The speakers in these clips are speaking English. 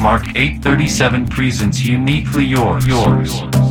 Mark 837 Presents Uniquely Yours. Yours.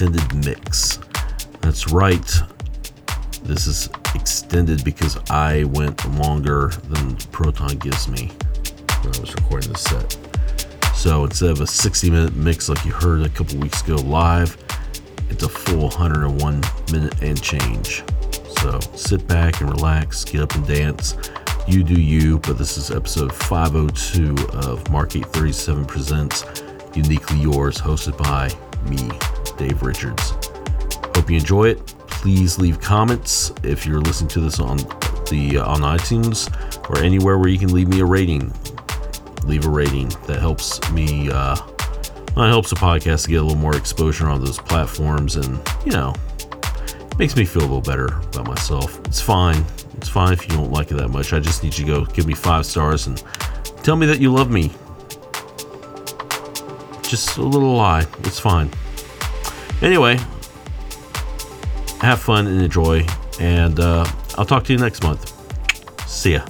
Extended mix. That's right. This is extended because I went longer than Proton gives me when I was recording this set. So instead of a 60 minute mix like you heard a couple weeks ago live, it's a full 101 minute and change. So sit back and relax, get up and dance. You do you, but this is episode 502 of Mark 837 Presents Uniquely Yours, hosted by me, Dave Richards. Hope you enjoy it. Please leave comments if you're listening to this on the uh, on iTunes or anywhere where you can leave me a rating. Leave a rating that helps me. Uh, it helps the podcast to get a little more exposure on those platforms, and you know, makes me feel a little better about myself. It's fine. It's fine if you don't like it that much. I just need you to go give me five stars and tell me that you love me just a little lie. It's fine. Anyway, have fun and enjoy, and uh, I'll talk to you next month. See ya.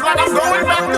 Like I'm going back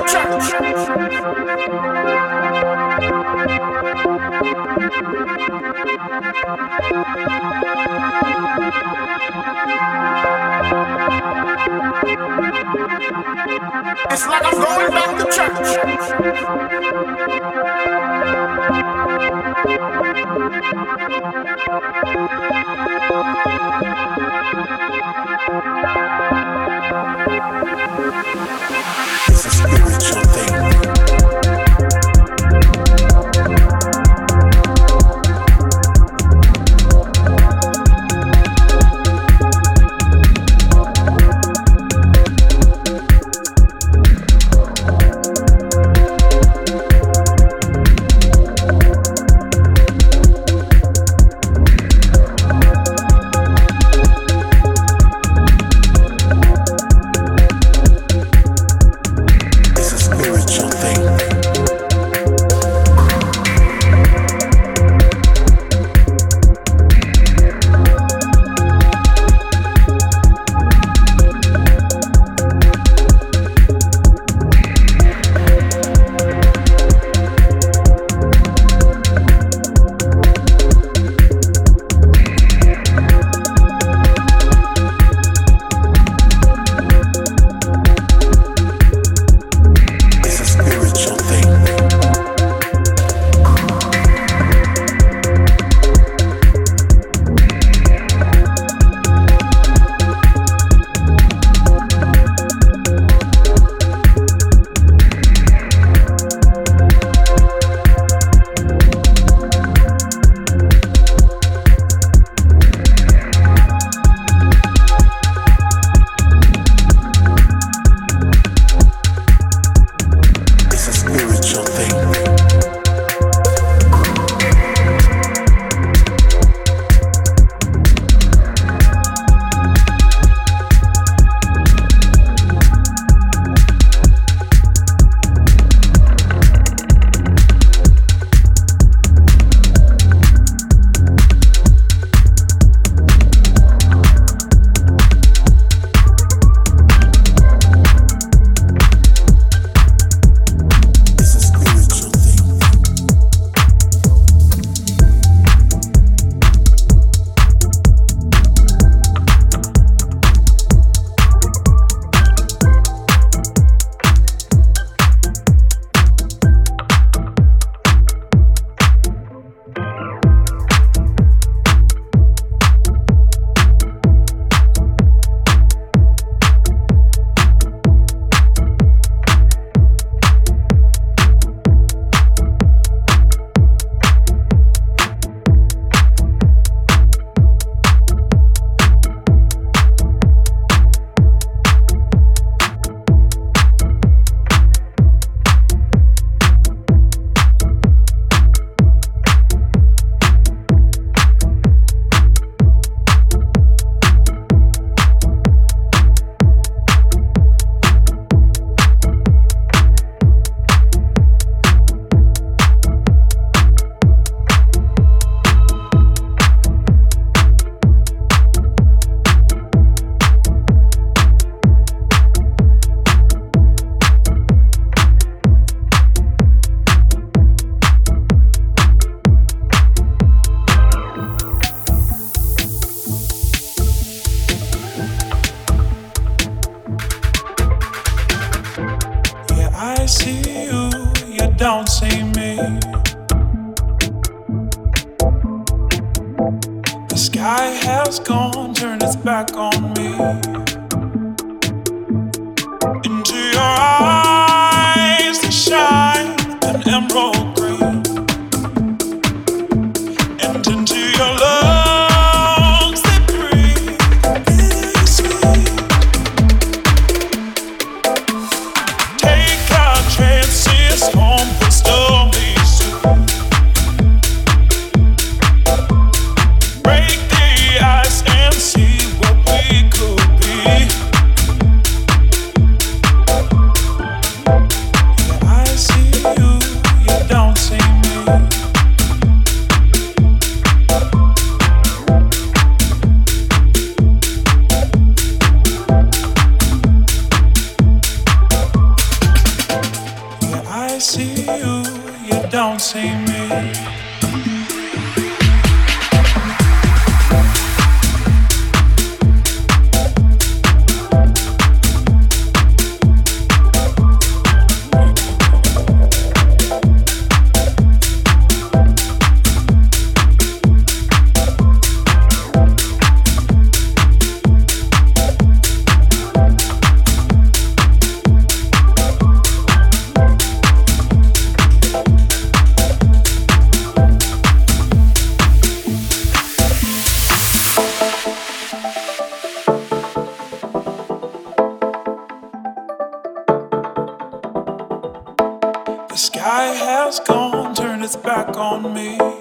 back on me.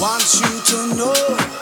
Want you to know.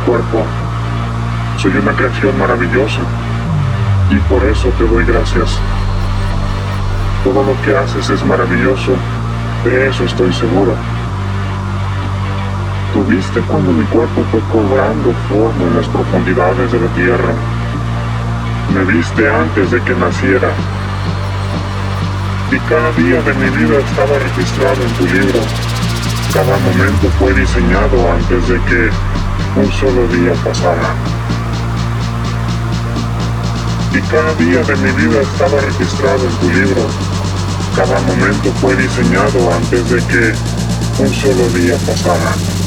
Cuerpo. Soy una creación maravillosa y por eso te doy gracias. Todo lo que haces es maravilloso, de eso estoy seguro. Tuviste cuando mi cuerpo fue cobrando forma en las profundidades de la tierra. Me viste antes de que naciera. Y cada día de mi vida estaba registrado en tu libro. Cada momento fue diseñado antes de que un solo día pasara. Y cada día de mi vida estaba registrado en tu libro. Cada momento fue diseñado antes de que un solo día pasara.